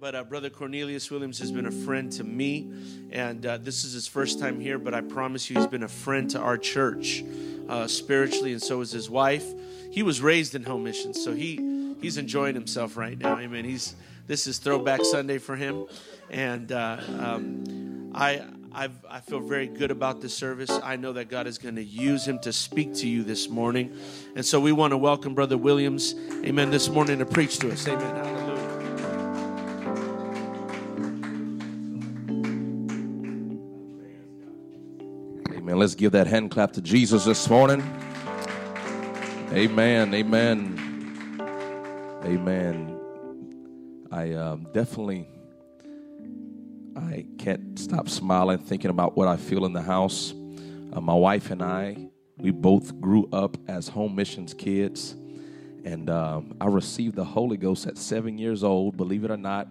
but uh, Brother Cornelius Williams has been a friend to me, and uh, this is his first time here. But I promise you, he's been a friend to our church uh, spiritually, and so is his wife. He was raised in home missions, so he he's enjoying himself right now. Amen. He's this is Throwback Sunday for him, and uh, um, I. I've, I feel very good about this service. I know that God is going to use him to speak to you this morning. And so we want to welcome Brother Williams, amen, this morning to preach to us. Amen. Amen. Let's give that hand clap to Jesus this morning. Amen. Amen. Amen. I um, definitely I can't stop smiling thinking about what I feel in the house. Uh, my wife and I, we both grew up as home missions kids, and um, I received the Holy Ghost at seven years old. Believe it or not,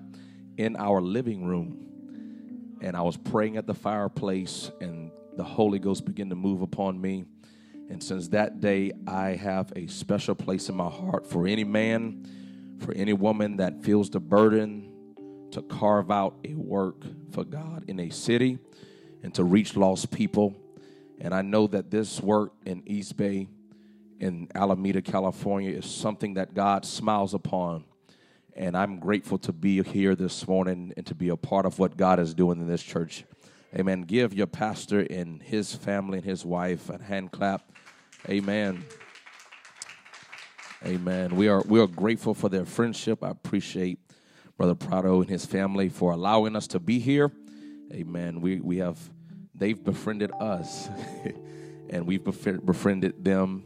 in our living room, and I was praying at the fireplace, and the Holy Ghost began to move upon me. And since that day, I have a special place in my heart for any man, for any woman that feels the burden to carve out a work for God in a city and to reach lost people. And I know that this work in East Bay, in Alameda, California, is something that God smiles upon. And I'm grateful to be here this morning and to be a part of what God is doing in this church. Amen. Give your pastor and his family and his wife a hand clap. Amen. Amen. We are we are grateful for their friendship. I appreciate Brother Prado and his family for allowing us to be here. Amen. We we have they've befriended us and we've befriended them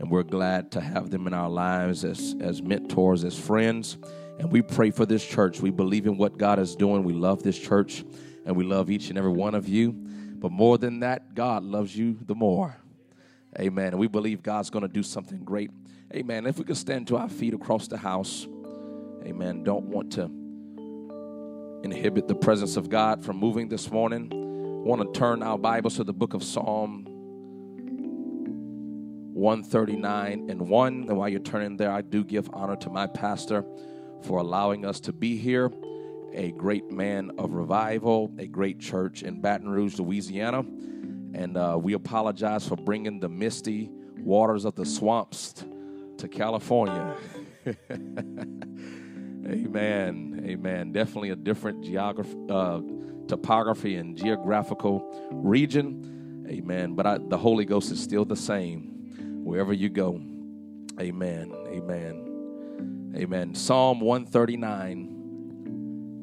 and we're glad to have them in our lives as as mentors, as friends. And we pray for this church. We believe in what God is doing. We love this church and we love each and every one of you. But more than that, God loves you the more. Amen. And we believe God's going to do something great. Amen. If we could stand to our feet across the house, amen. Don't want to inhibit the presence of God from moving this morning. Want to turn our Bibles to the book of Psalm 139 and 1. And while you're turning there, I do give honor to my pastor for allowing us to be here a great man of revival, a great church in Baton Rouge, Louisiana. And uh, we apologize for bringing the misty waters of the swamps to California. Amen. Amen. Definitely a different geography, uh, topography and geographical region. Amen. But I, the Holy Ghost is still the same wherever you go. Amen. Amen. Amen. Psalm 139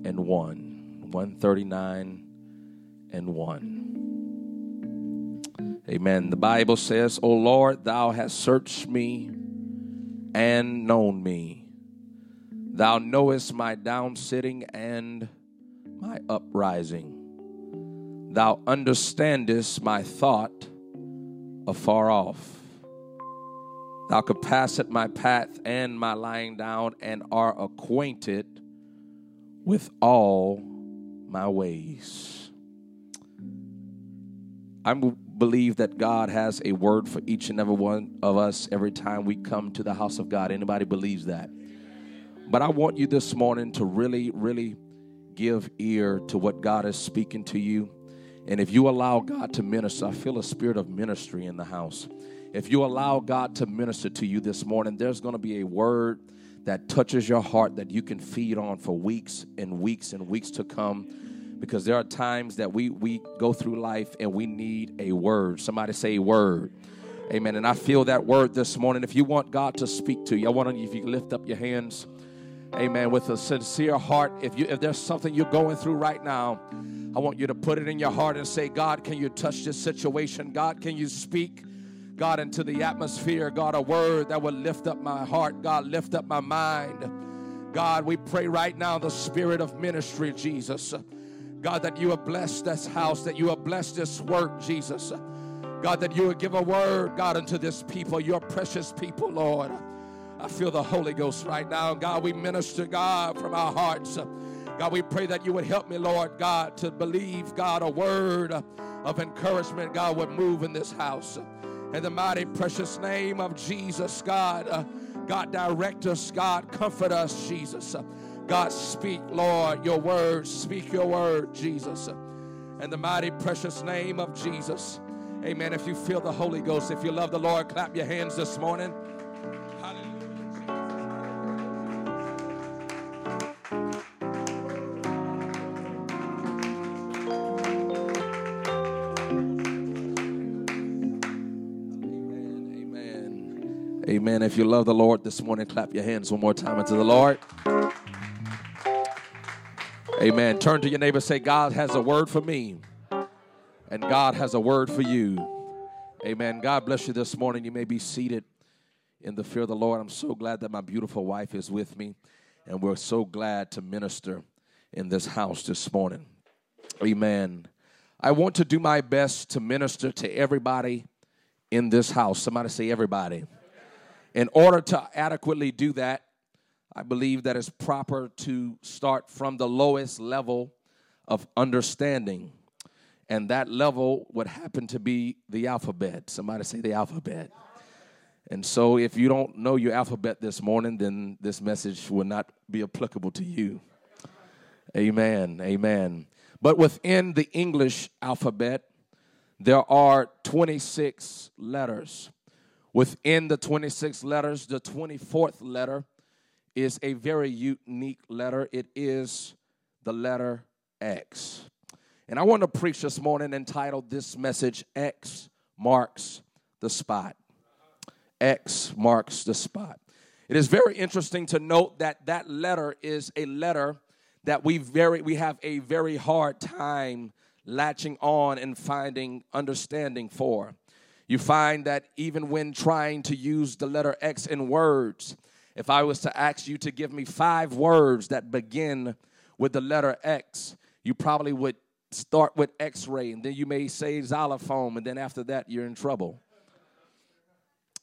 and 1. 139 and 1. Amen. The Bible says, O Lord, thou hast searched me and known me. Thou knowest my down sitting and my uprising. Thou understandest my thought afar off. Thou compassest my path and my lying down, and are acquainted with all my ways. I believe that God has a word for each and every one of us every time we come to the house of God. Anybody believes that? But I want you this morning to really, really give ear to what God is speaking to you. And if you allow God to minister, I feel a spirit of ministry in the house. If you allow God to minister to you this morning, there's going to be a word that touches your heart that you can feed on for weeks and weeks and weeks to come. Because there are times that we we go through life and we need a word. Somebody say word. Amen. And i feel that word this morning. If you want god to speak to you i want to if you lift up your hands amen with a sincere heart. If you if there's something you're going through right now i want you to put it in your heart and say god can you touch this situation? God can you speak God, into the atmosphere. God, a word that would lift up my heart. God, lift up my mind. God, we pray right now the spirit of ministry, Jesus. God, that you have blessed this house, that you have blessed this work, Jesus. God, that you would give a word, God, unto this people, your precious people, Lord. I feel the Holy Ghost right now. God, we minister, God, from our hearts. God, we pray that you would help me, Lord God, to believe, God, a word of encouragement, God, would move in this house. In the mighty, precious name of Jesus, God. Uh, God, direct us, God. Comfort us, Jesus. Uh, God, speak, Lord, your word. Speak your word, Jesus. In the mighty, precious name of Jesus. Amen. If you feel the Holy Ghost, if you love the Lord, clap your hands this morning. Amen. If you love the Lord this morning, clap your hands one more time unto the Lord. Amen. Turn to your neighbor, say, God has a word for me, and God has a word for you. Amen. God bless you this morning. You may be seated in the fear of the Lord. I'm so glad that my beautiful wife is with me, and we're so glad to minister in this house this morning. Amen. I want to do my best to minister to everybody in this house. Somebody say, everybody. In order to adequately do that, I believe that it's proper to start from the lowest level of understanding. And that level would happen to be the alphabet. Somebody say the alphabet. And so, if you don't know your alphabet this morning, then this message will not be applicable to you. Amen. Amen. But within the English alphabet, there are 26 letters. Within the 26 letters, the 24th letter is a very unique letter. It is the letter X. And I want to preach this morning entitled this message X marks the spot. X marks the spot. It is very interesting to note that that letter is a letter that we very we have a very hard time latching on and finding understanding for. You find that even when trying to use the letter X in words, if I was to ask you to give me five words that begin with the letter X, you probably would start with X ray, and then you may say xylophone, and then after that, you're in trouble.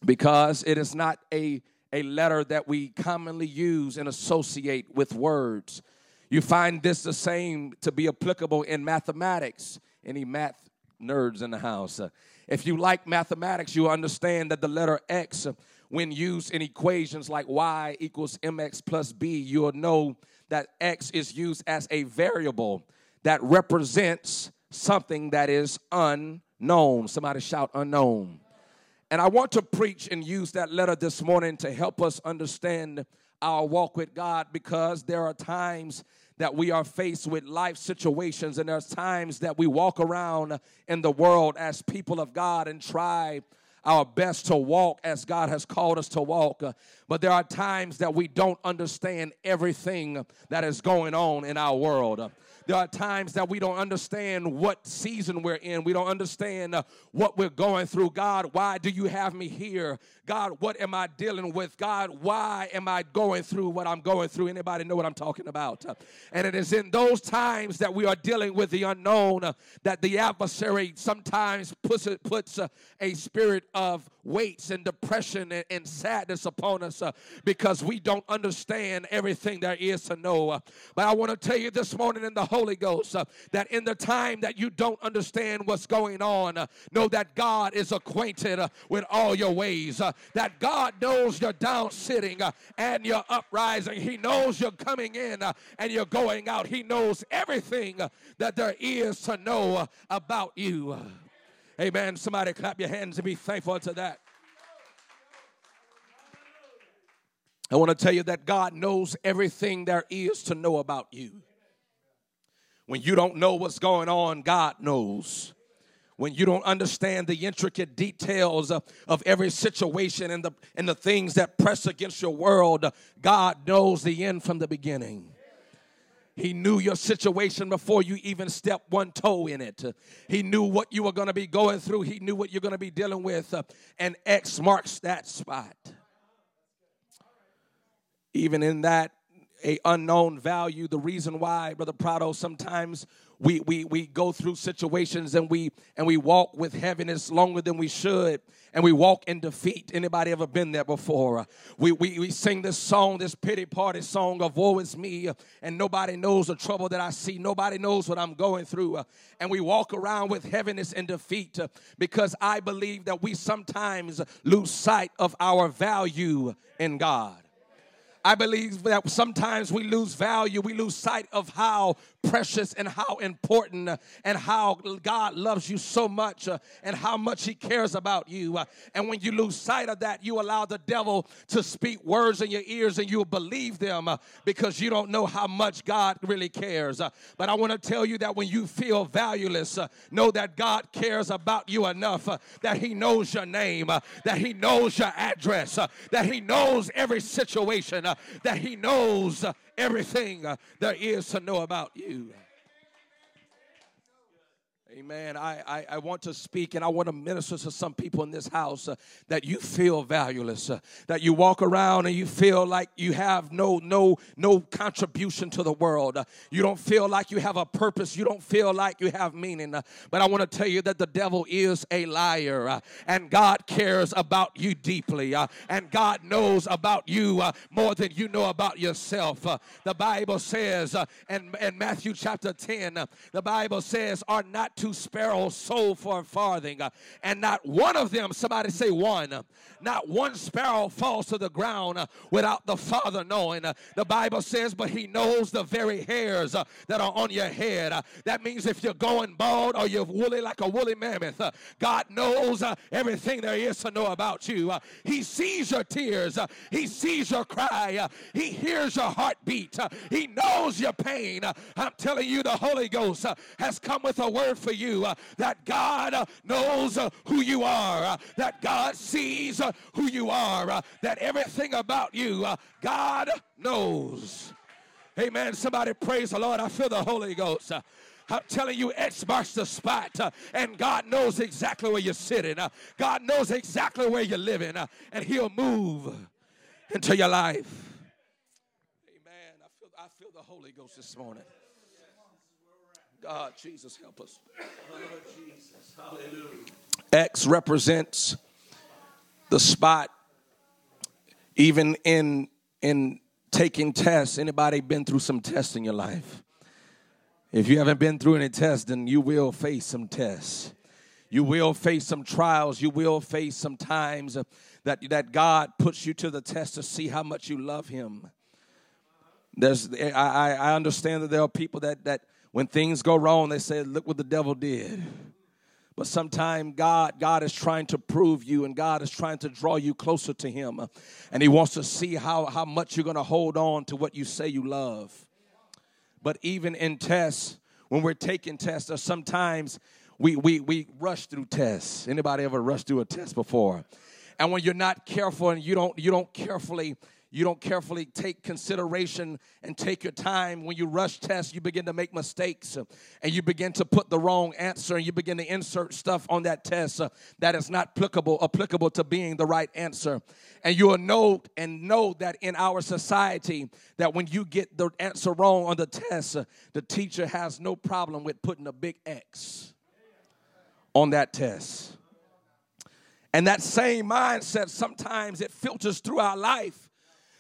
Because it is not a, a letter that we commonly use and associate with words. You find this the same to be applicable in mathematics. Any math nerds in the house? Uh, If you like mathematics, you understand that the letter X, when used in equations like y equals mx plus b, you'll know that x is used as a variable that represents something that is unknown. Somebody shout unknown. And I want to preach and use that letter this morning to help us understand our walk with God because there are times that we are faced with life situations, and there's times that we walk around in the world as people of God and try our best to walk as God has called us to walk. But there are times that we don't understand everything that is going on in our world. There are times that we don't understand what season we're in. We don't understand what we're going through. God, why do you have me here? God, what am I dealing with? God, why am I going through what I'm going through? Anybody know what I'm talking about? And it is in those times that we are dealing with the unknown uh, that the adversary sometimes puts, puts uh, a spirit of weights and depression and, and sadness upon us uh, because we don't understand everything there is to know. Uh, but I want to tell you this morning in the Holy Ghost uh, that in the time that you don't understand what's going on, know that God is acquainted with all your ways, that God knows you're down sitting uh, and you're uprising. He knows you're coming in uh, and you're going out. He knows everything uh, that there is to know about you. Amen. Somebody clap your hands and be thankful to that. I want to tell you that God knows everything there is to know about you. When you don't know what's going on, God knows. When you don't understand the intricate details of, of every situation and the, and the things that press against your world, God knows the end from the beginning. He knew your situation before you even stepped one toe in it. He knew what you were going to be going through. He knew what you're going to be dealing with. And X marks that spot. Even in that a unknown value, the reason why, Brother Prado, sometimes we, we, we go through situations and we and we walk with heaviness longer than we should and we walk in defeat. Anybody ever been there before? We, we, we sing this song this pity party song of woe is me and nobody knows the trouble that i see. Nobody knows what i'm going through. And we walk around with heaviness and defeat because i believe that we sometimes lose sight of our value in god. I believe that sometimes we lose value, we lose sight of how precious and how important uh, and how God loves you so much uh, and how much He cares about you. Uh, and when you lose sight of that, you allow the devil to speak words in your ears and you'll believe them uh, because you don't know how much God really cares. Uh, but I want to tell you that when you feel valueless, uh, know that God cares about you enough that He knows your name, that He knows your address, that He knows every situation, that He knows everything uh, there is to know about you. Amen. I, I, I, want to speak and I want to minister to some people in this house uh, that you feel valueless, uh, that you walk around and you feel like you have no no no contribution to the world. Uh, you don't feel like you have a purpose. You don't feel like you have meaning. Uh, but I want to tell you that the devil is a liar uh, and God cares about you deeply uh, and God knows about you more than you know about yourself. the Bible says in, in Matthew chapter 10, the Bible says, are not two sparrows sold for a farthing, uh, and not one of them, somebody say one, uh, not one sparrow falls to the ground uh, without the Father knowing. Uh, the Bible says, but He knows the very hairs uh, that are on your head. Uh, that means if you're going bald or you're woolly like a woolly mammoth, God knows everything there is to know about you. He sees your tears, He sees your cry, He hears your heartbeat, He knows your pain. I'm telling you, the Holy Ghost has come with a word for you uh, that God uh, knows uh, who you are, that God sees who you are, that everything about you, God knows. Amen. Somebody praise the Lord. I feel the Holy Ghost. I'm telling you, X marks the spot, uh, and God knows exactly where you're sitting. Uh, God knows exactly where you're living, uh, and He'll move into your life. Amen. I feel, I feel the Holy Ghost this morning. God, Jesus, help us. Jesus, hallelujah. X represents the spot, even in in taking tests. Anybody been through some tests in your life? If you haven't been through any tests, then you will face some tests. You will face some trials. You will face some times that, that God puts you to the test to see how much you love Him. There's, I, I understand that there are people that, that when things go wrong, they say, look what the devil did. But sometimes God, God is trying to prove you and God is trying to draw you closer to Him. And He wants to see how, how much you're going to hold on to what you say you love. But even in tests, when we're taking tests, or sometimes we, we, we rush through tests. Anybody ever rushed through a test before? And when you're not careful and you don't, you don't carefully you don't carefully take consideration and take your time. When you rush tests, you begin to make mistakes uh, and you begin to put the wrong answer and you begin to insert stuff on that test uh, that is not applicable, applicable to being the right answer. And you will note and know that in our society, that when you get the answer wrong on the test, uh, the teacher has no problem with putting a big X on that test. And that same mindset sometimes it filters through our life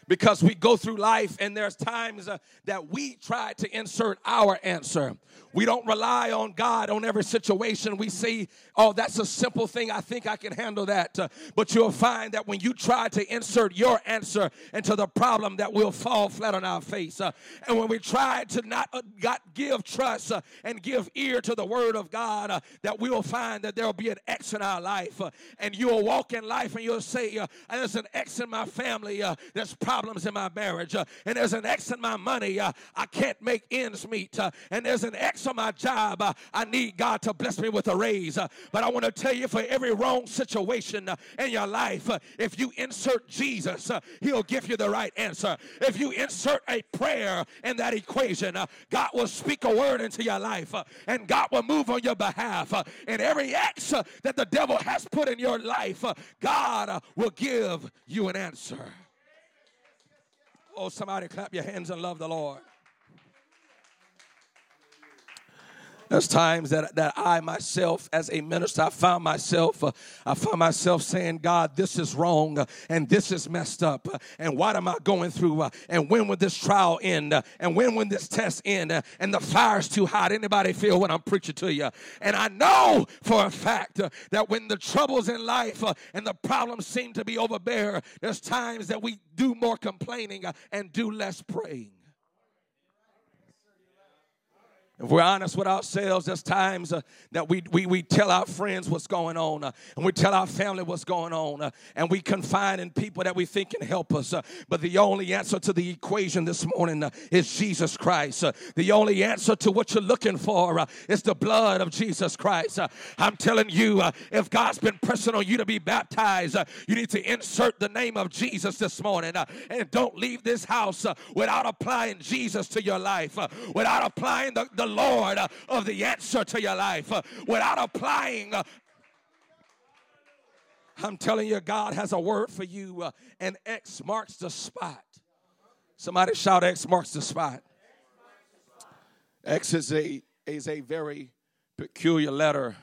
because we go through life and there's times uh, that we try to insert our answer. We don't rely on God on every situation. We see, oh, that's a simple thing. I think I can handle that. Uh, but you'll find that when you try to insert your answer into the problem, that will fall flat on our face. Uh, and when we try to not uh, God, give trust uh, and give ear to the word of God, uh, that we will find that there will be an X in our life. and you'll walk in life and you'll say, there's an X in my family. there's problems in my marriage. Uh, and there's an X in my money. Uh, I can't make ends meet. Uh, and there's an X on my job, uh, I need God to bless me with a raise. Uh, but I want to tell you for every wrong situation uh, in your life, if you insert Jesus, He'll give you the right answer. If you insert a prayer in that equation, God will speak a word into your life and God will move on your behalf. And every X that the devil has put in your life, God will give you an answer. Oh, somebody clap your hands and love the Lord. There's times that, that I myself, as a minister, I found myself, uh, I found myself saying, God, this is wrong uh, and this is messed up. Uh, and what am I going through? Uh, and when will this trial end? And when will this test end? And the fire's too hot. Anybody feel what I'm preaching to you? And I know for a fact that when the troubles in life and the problems seem to be overbear, there's times that we do more complaining and do less praying. If we're honest with ourselves, there's times uh, that we, we, we tell our friends what's going on, uh, and we tell our family what's going on, uh, and we confide in people that we think can help us. Uh, but the only answer to the equation this morning uh, is Jesus Christ. Uh, the only answer to what you're looking for is the blood of Jesus Christ. I'm telling you, if God's been pressing on you to be baptized, you need to insert the name of Jesus this morning, and don't leave this house without applying Jesus to your life, without applying the, the Lord uh, of the answer to your life uh, without applying uh, I'm telling you, God has a word for you, uh, and X marks the spot. Somebody shout, X marks the spot. X is a, is a very peculiar letter.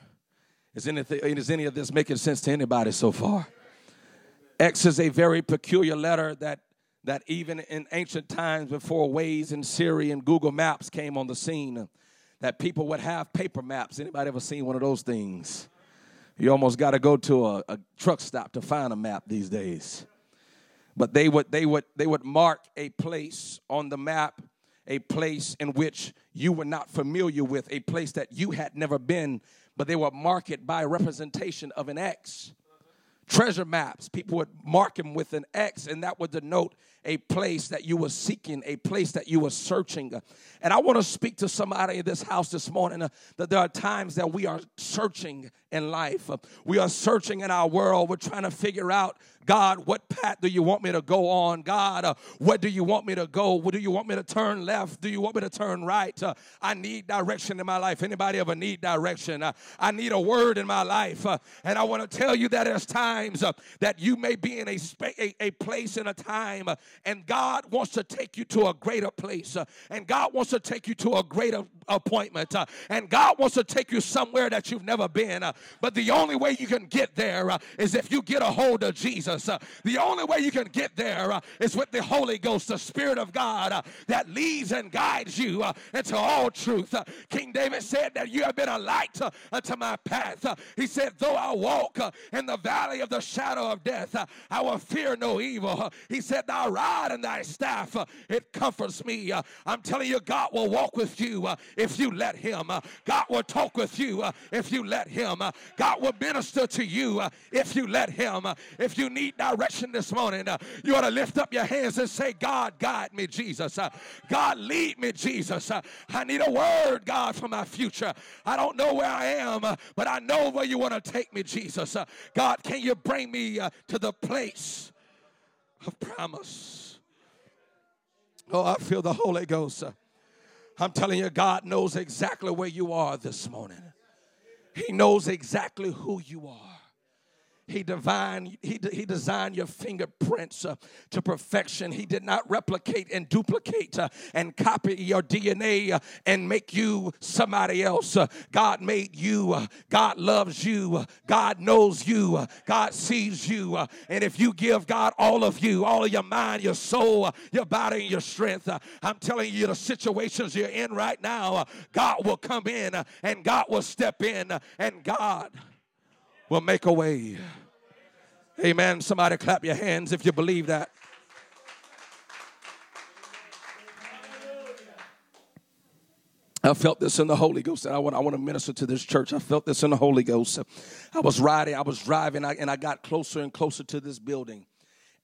Is, anything, is any of this making sense to anybody so far? X is a very peculiar letter that that even in ancient times before Waze and Siri and Google Maps came on the scene, that people would have paper maps. Anybody ever seen one of those things? You almost got to go to a, a truck stop to find a map these days. But they would they would they would mark a place on the map, a place in which you were not familiar with, a place that you had never been, but they would mark it by representation of an X treasure maps. People would mark them with an X, and that would denote a place that you were seeking, a place that you were searching. And I want to speak to somebody in this house this morning uh, that there are times that we are searching in life. Uh, we are searching in our world. We're trying to figure out, God, what path do you want me to go on? God, uh, do you want me to go? Do you want me to turn left? Do you want me to turn right? Uh, I need direction in my life. Anybody ever need direction? Uh, I need a word in my life. Uh, and I want to tell you that there's times that you may be in a, spa- a, a place in a time and God wants to take you to a greater place. Uh, and God wants to take you to a greater appointment. Uh, and God wants to take you somewhere that you've never been. Uh, but the only way you can get there uh, is if you get a hold of Jesus. Uh, the only way you can get there uh, with the Holy Ghost, the Spirit of God uh, that leads and guides you uh, into all truth. Uh, King David said that you have been a light unto my path. he said, Though I walk in the valley of the shadow of death, I will fear no evil. he said, Thy rod and thy staff, it comforts me. I'm telling you, God will walk with you if you let Him. Uh, God will talk with you uh, if you let Him. Uh, God will minister to you if you let Him. If you need direction this morning, uh, you ought to lift up your hands and say, God, guide me, Jesus. Uh, God, lead me, Jesus. Uh, I need a word, God, for my future. I don't know where I am, but I know where you want to take me, Jesus. God, can you bring me to the place of promise? Oh, I feel the Holy Ghost. I'm telling you, God knows exactly where you are this morning. He knows exactly who you are. He divine he, he designed your fingerprints uh, to perfection. He did not replicate and duplicate uh, and copy your DNA uh, and make you somebody else. Uh, God made you. Uh, God loves you. Uh, God knows you. God sees you. and if you give God all of you, all of your mind, your soul, your body, and your strength, I'm telling you, the situations you're in right now, God will come in and God will step in and God will make a way. Amen. Somebody clap your hands if you believe that. I felt this in the Holy Ghost, and I want, I want to minister to this church. I felt this in the Holy Ghost. I was riding, I was driving, and I got closer and closer to this building.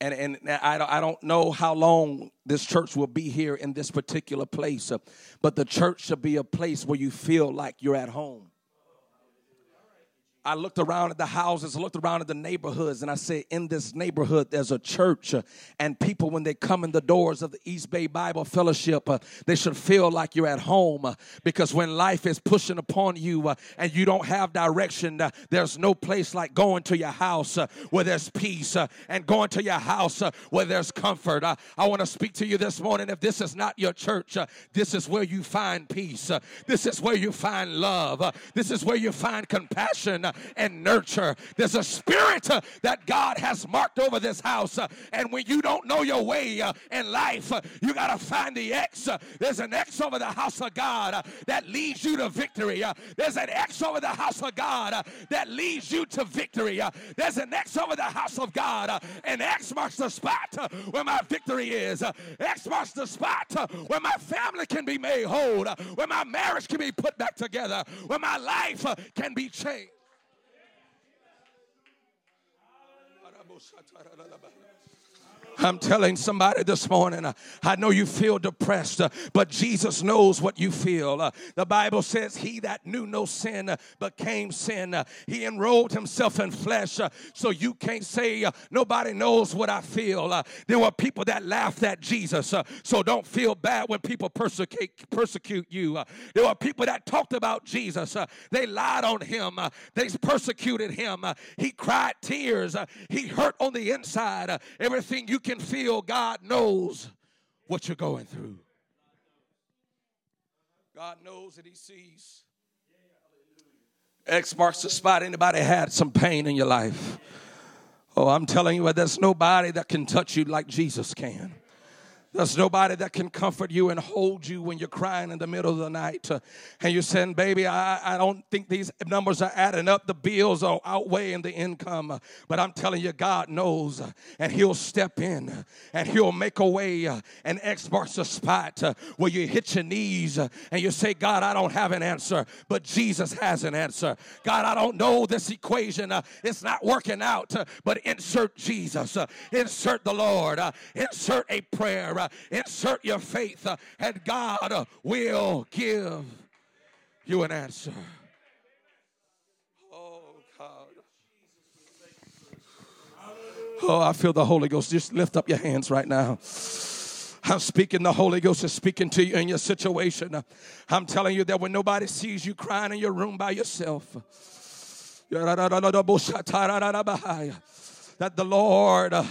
And, and I, I don't know how long this church will be here in this particular place, but the church should be a place where you feel like you're at home. I looked around at the houses, looked around at the neighborhoods, and I said, in this neighborhood, there's a church, uh, and people, when they come in the doors of the East Bay Bible Fellowship, uh, they should feel like you're at home. Uh, because when life is pushing upon you uh, and you don't have direction, uh, there's no place like going to your house uh, where there's peace and going to your house where there's comfort. I want to speak to you this morning. If this is not your church, this is where you find peace. this is where you find love. this is where you find compassion and nurture. There's a spirit uh, that God has marked over this house. Uh, and when you don't know your way uh, in life, uh, you got to find the X. Uh, there's an X over the house of God uh, that leads you to victory. There's an X over the house of God that leads you to victory. There's an X over the house of God, An X marks the spot where my victory is. X marks the spot where my family can be made whole, where my marriage can be put back together, where my life can be changed. Shatara Lalaba. I'm telling somebody this morning, uh, I know you feel depressed, uh, but Jesus knows what you feel. Uh, the Bible says, He that knew no sin uh, became sin. Uh, he enrolled himself in flesh, uh, so you can't say, Nobody knows what I feel. there were people that laughed at Jesus, so don't feel bad when people persecute, persecute you. there were people that talked about Jesus, they lied on him, they persecuted him. he cried tears, he hurt on the inside. everything you can can feel God knows what you're going through. God knows that He sees. X marks the spot. Anybody had some pain in your life? Oh, I'm telling you, there's nobody that can touch you like Jesus can. There's nobody that can comfort you and hold you when you're crying in the middle of the night. Uh, and you're saying, baby, I, I don't think these numbers are adding up. The bills are outweighing the income. Uh, but I'm telling you, God knows. Uh, and He'll step in uh, and He'll make a way. Uh, and X marks a spot uh, where you hit your knees and you say, God, I don't have an answer. But Jesus has an answer. God, I don't know this equation. it's not working out. but insert Jesus. insert the Lord. insert a prayer insert your faith, uh, and God uh, will give you an answer. Oh, God. Oh, I feel the Holy Ghost. Just lift up your hands right now. I'm speaking, the Holy Ghost is speaking to you in your situation. I'm telling you that when nobody sees you crying in your room by yourself, that the Lord uh,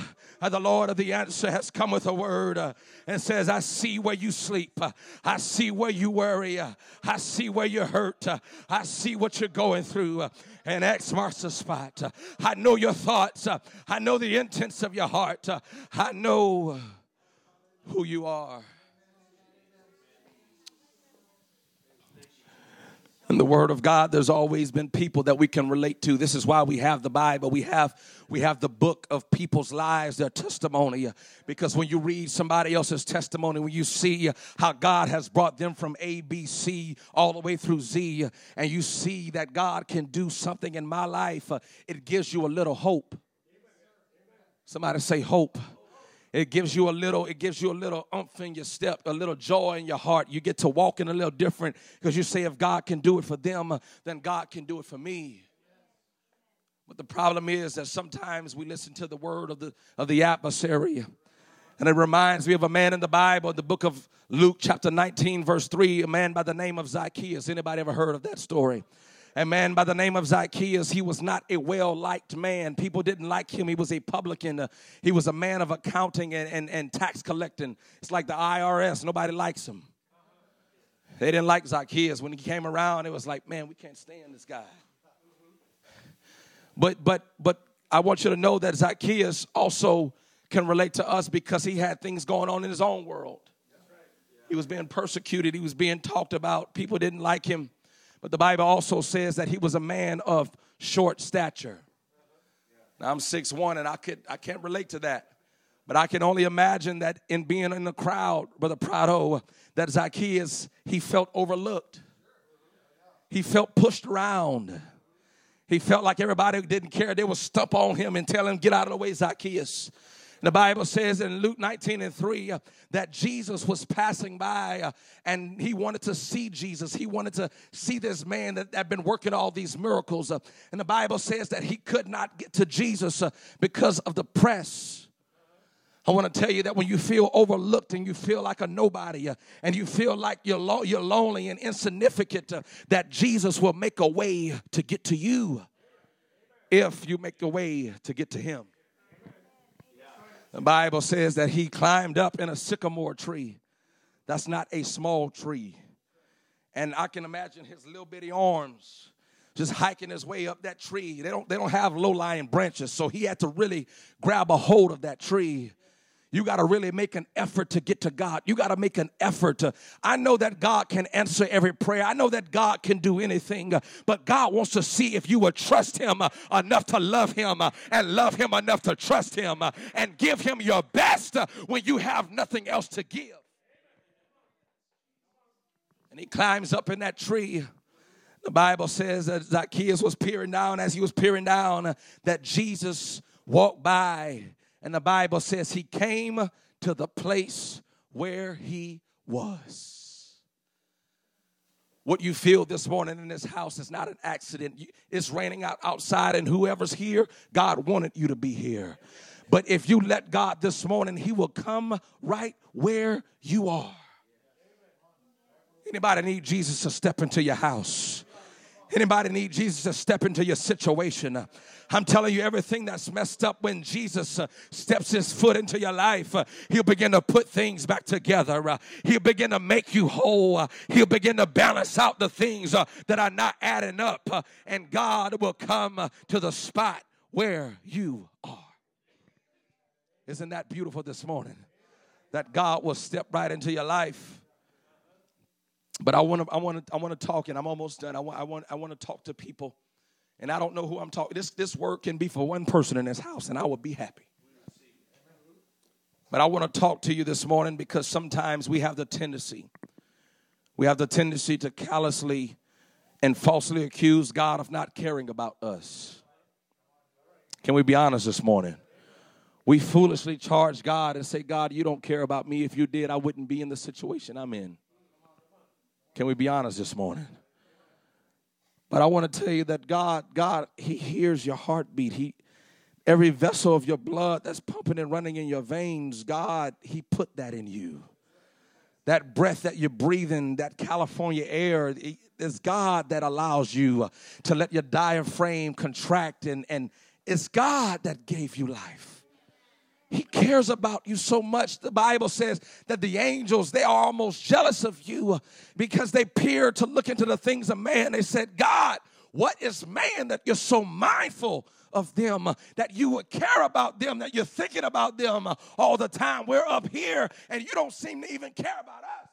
the Lord of the answer has come with a word uh, and says, I see where you sleep. I see where you worry. I see where you hurt. I see what you're going through. And X marks the spot. I know your thoughts. I know the intents of your heart. I know who you are. in the word of god there's always been people that we can relate to this is why we have the bible we have we have the book of people's lives their testimony uh, because when you read somebody else's testimony when you see uh, how god has brought them from a b c all the way through z uh, and you see that god can do something in my life it gives you a little hope. Somebody say hope. It gives you a little it gives you a little umph in your step a little joy in your heart. You get to walk in a little different because you say if god can do it for them then god can do it for me the problem is that sometimes we listen to the word of the of the adversary and it reminds me of a man in the bible the book of luke chapter 19 verse 3 a man by the name of zacchaeus anybody ever heard of that story a man by the name of Zacchaeus. He was not a well liked man. People didn't like him. He was a publican. Uh, he was a man of accounting and, and, and tax collecting. It's like the IRS. Nobody likes him. They didn't like Zacchaeus. When he came around, it was like, man, we can't stand this guy. But but but I want you to know that Zacchaeus also can relate to us because he had things going on in his own world. He was being persecuted, he was being talked about. People didn't like him. But the Bible also says that he was a man of short stature. Now I'm six one, and I could I can't relate to that. But I can only imagine that in being in the crowd, Brother Prado, that Zacchaeus, he felt overlooked. He felt pushed around. He felt like everybody didn't care. They would stump on him and tell him, Get out of the way, Zacchaeus. The Bible says in Luke 19 and 3 uh, that Jesus was passing by uh, and he wanted to see Jesus. He wanted to see this man that had been working all these miracles. Uh, and the Bible says that he could not get to Jesus uh, because of the press. I want to tell you that when you feel overlooked and you feel like a nobody uh, and you feel like you're, lo- you're lonely and insignificant, uh, that Jesus will make a way to get to you if you make a way to get to him. The Bible says that he climbed up in a sycamore tree. That's not a small tree. And I can imagine his little bitty arms just hiking his way up that tree. They don't, they don't have low lying branches, so he had to really grab a hold of that tree you got to really make an effort to get to God. You got to make an effort to. I know that God can answer every prayer. I know that God can do anything, uh, but God wants to see if you will trust Him uh, enough to love Him uh, and love Him enough to trust Him and give Him your best when you have nothing else to give. And he climbs up in that tree. The Bible says that Zacchaeus was peering down. As he was peering down, that Jesus walked by and the Bible says he came to the place where he was. What you feel this morning in this house is not an accident. It's raining out outside, and whoever's here, God wanted you to be here. But if you let God this morning, He will come right where you are. Anybody need Jesus to step into your house? Anybody need Jesus to step into your situation? I'm telling you, everything that's messed up when Jesus uh, steps his foot into your life, uh, he'll begin to put things back together. Uh, he'll begin to make you whole. He'll begin to balance out the things that are not adding up. And God will come to the spot where you are. Isn't that beautiful this morning? That God will step right into your life. But I want to, I want to, I want to talk, and I'm almost done. I want, I want, I want to talk to people and I don't know who I'm talking. This this word can be for one person in this house, and I would be happy. But I want to talk to you this morning because sometimes we have the tendency, we have the tendency to callously and falsely accuse God of not caring about us. Can we be honest this morning? We foolishly charge God and say, God, you don't care about me. If you did, I wouldn't be in the situation I'm in. Can we be honest this morning? But I want to tell you that God, God, He hears your heartbeat. He every vessel of your blood that's pumping and running in your veins, God, He put that in you. That breath that you're breathing, that California air, it's God that allows you uh, to let your diaphragm contract, and, and it's God that gave you life. He cares about you so much. The Bible says that the angels, they are almost jealous of you uh, because they peer to look into the things of man. They said, God, what is man that you're so mindful of them, uh, that you would care about them, that you're thinking about them uh, all the time? We're up here and you don't seem to even care about us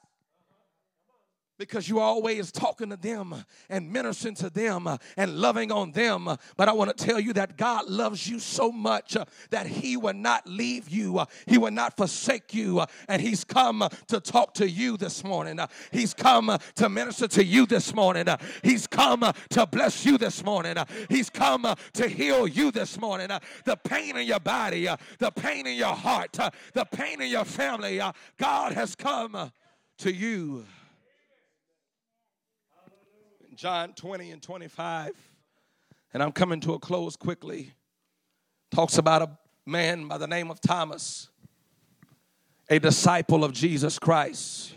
because you're always talking to them and ministering to them and loving on them. But I want to tell you that God loves you so much that He will not leave you, He will not forsake you. And He's come to talk to you this morning. He's come to minister to you this morning. He's come to bless you this morning. He's come to heal you this morning. The pain in your body, the pain in your heart, the pain in your family, God has come to you. John 20 and 25, and I'm coming to a close quickly, talks about a man by the name of Thomas, a disciple of Jesus Christ,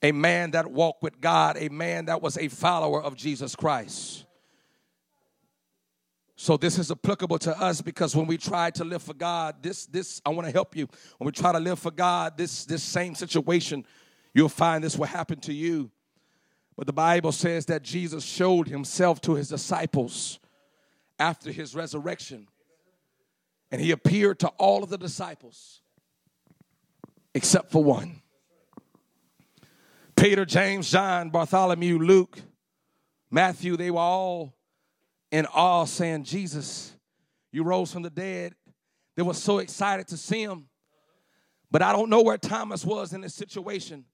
a man that walked with God, a man that was a follower of Jesus Christ. So this is applicable to us because when we try to live for God, this this I want to help you. When we try to live for God, this this same situation, you'll find this will happen to you. But the Bible says that Jesus showed himself to his disciples after his resurrection. And he appeared to all of the disciples except for one Peter, James, John, Bartholomew, Luke, Matthew, they were all in awe saying, Jesus, you rose from the dead. They were so excited to see him. But I don't know where Thomas was in this situation.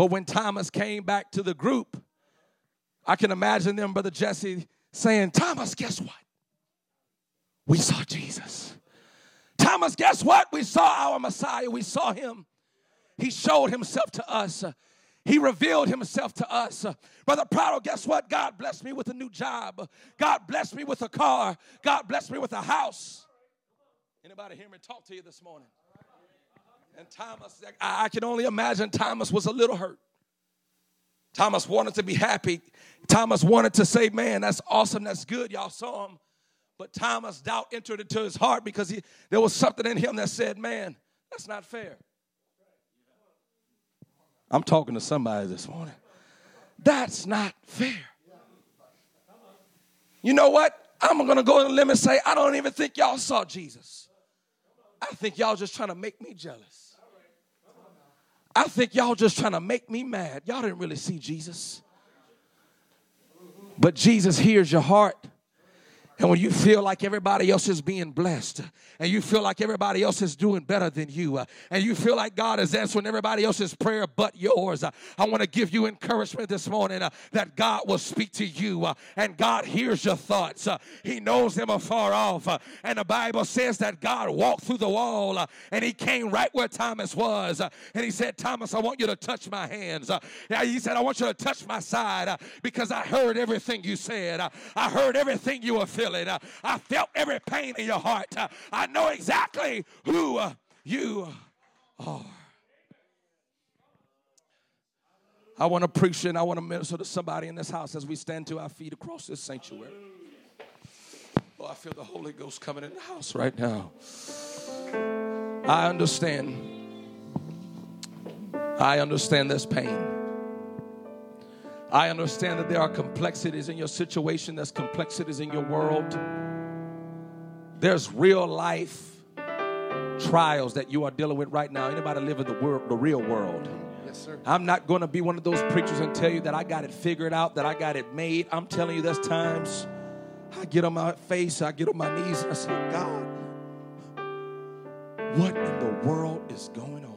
But when Thomas came back to the group, I can imagine them, Brother Jesse, saying, Thomas, guess what? We saw Jesus. Thomas, guess what? We saw our Messiah. We saw him. He showed himself to us. He revealed himself to us. Brother Prado, guess what? God blessed me with a new job. God blessed me with a car. God blessed me with a house. Anybody hear me talk to you this morning? And Thomas, I can only imagine Thomas was a little hurt. Thomas wanted to be happy. Thomas wanted to say, Man, that's awesome, that's good. Y'all saw him. But Thomas' doubt entered into his heart because he, there was something in him that said, Man, that's not fair. I'm talking to somebody this morning. That's not fair. You know what? I'm going to go on a limb and say, I don't even think y'all saw Jesus. I think y'all just trying to make me jealous. I think y'all just trying to make me mad. Y'all didn't really see Jesus. But Jesus hears your heart. And when you feel like everybody else is being blessed, and you feel like everybody else is doing better than you, uh, and you feel like God is answering everybody else's prayer but yours, uh, I want to give you encouragement this morning uh, that God will speak to you, uh, and God hears your thoughts. Uh, he knows them afar off. Uh, and the Bible says that God walked through the wall, and He came right where Thomas was, and He said, Thomas, I want you to touch my hands. he said, I want you to touch my side because I heard everything you said. I heard everything you were feeling I felt every pain in your heart. I know exactly who uh, you are. I want to preach and I want to minister to somebody in this house as we stand to our feet across this sanctuary. Oh, I feel the Holy Ghost coming in the house right now. I understand. I understand this pain. I understand that there are complexities in your situation, there's complexities in your world. There's real life trials that you are dealing with right now. Anybody live in the, world, the real world? Yes, sir. I'm not going to be one of those preachers and tell you that I got it figured out, that I got it made. I'm telling you, there's times I get on my face, I get on my knees, and I say, God, what in the world is going on?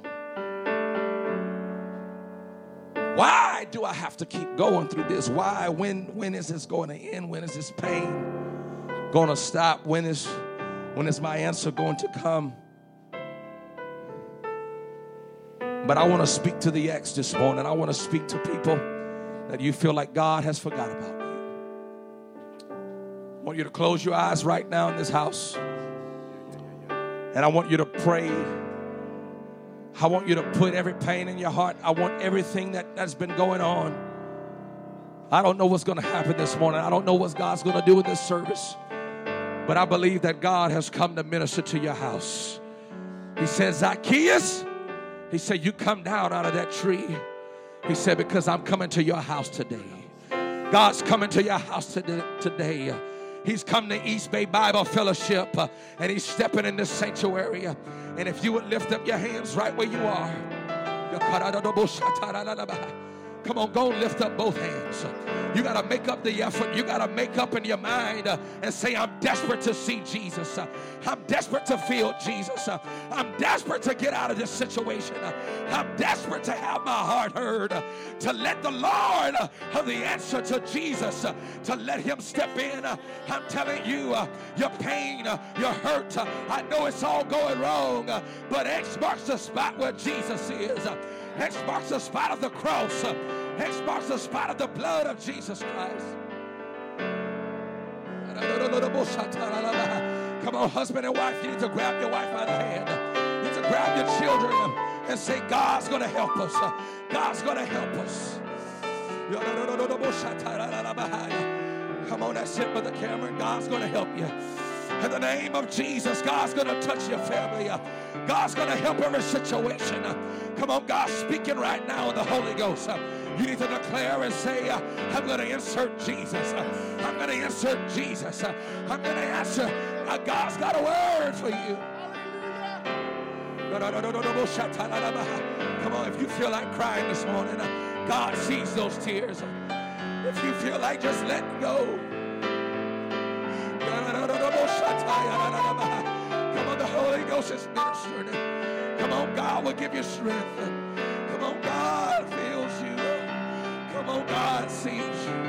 Why do I have to keep going through this? Why? When when is this going to end? When is this pain going to stop? When is when is my answer going to come? But I want to speak to the ex this morning. I want to speak to people that you feel like God has forgot about you. I want you to close your eyes right now in this house. And I want you to pray I want you to put every pain in your heart. I want everything that, that's been going on. I don't know what's going to happen this morning. I don't know what God's going to do with this service. But I believe that God has come to minister to your house. He said, Zacchaeus, he said, You come down out of that tree. He said, Because I'm coming to your house today. God's coming to your house today. He's come to East Bay Bible Fellowship uh, and he's stepping in this sanctuary. And if you would lift up your hands right where you are. Come on, go lift up both hands. You got to make up the effort. You got to make up in your mind uh, and say, I'm desperate to see Jesus. Uh, I'm desperate to feel Jesus. Uh, I'm desperate to get out of this situation. Uh, I'm desperate to have my heart heard. Uh, to let the Lord uh, of the answer to Jesus, to let Him step in. I'm telling you, your pain, your hurt, I know it's all going wrong, but X marks the spot where Jesus is. X marks the spot of the cross. X marks the spot of the blood of Jesus Christ. Come on, husband and wife, you need to grab your wife by the hand. You need to grab your children and say, God's going to help us. God's going to help us. Come on, that's it for the camera. God's going to help you. In the name of Jesus, God's going to touch your family. God's going to help every situation. Come on, God's speaking right now in the Holy Ghost. You need to declare and say, I'm going to insert Jesus. I'm going to insert Jesus. I'm going to answer. Uh, God's got a word for you. Come on, if you feel like crying this morning, God sees those tears. If you feel like just letting go, Come on, the Holy Ghost is ministering. Come on, God will give you strength. Come on, God feels you. Come on, God sees you.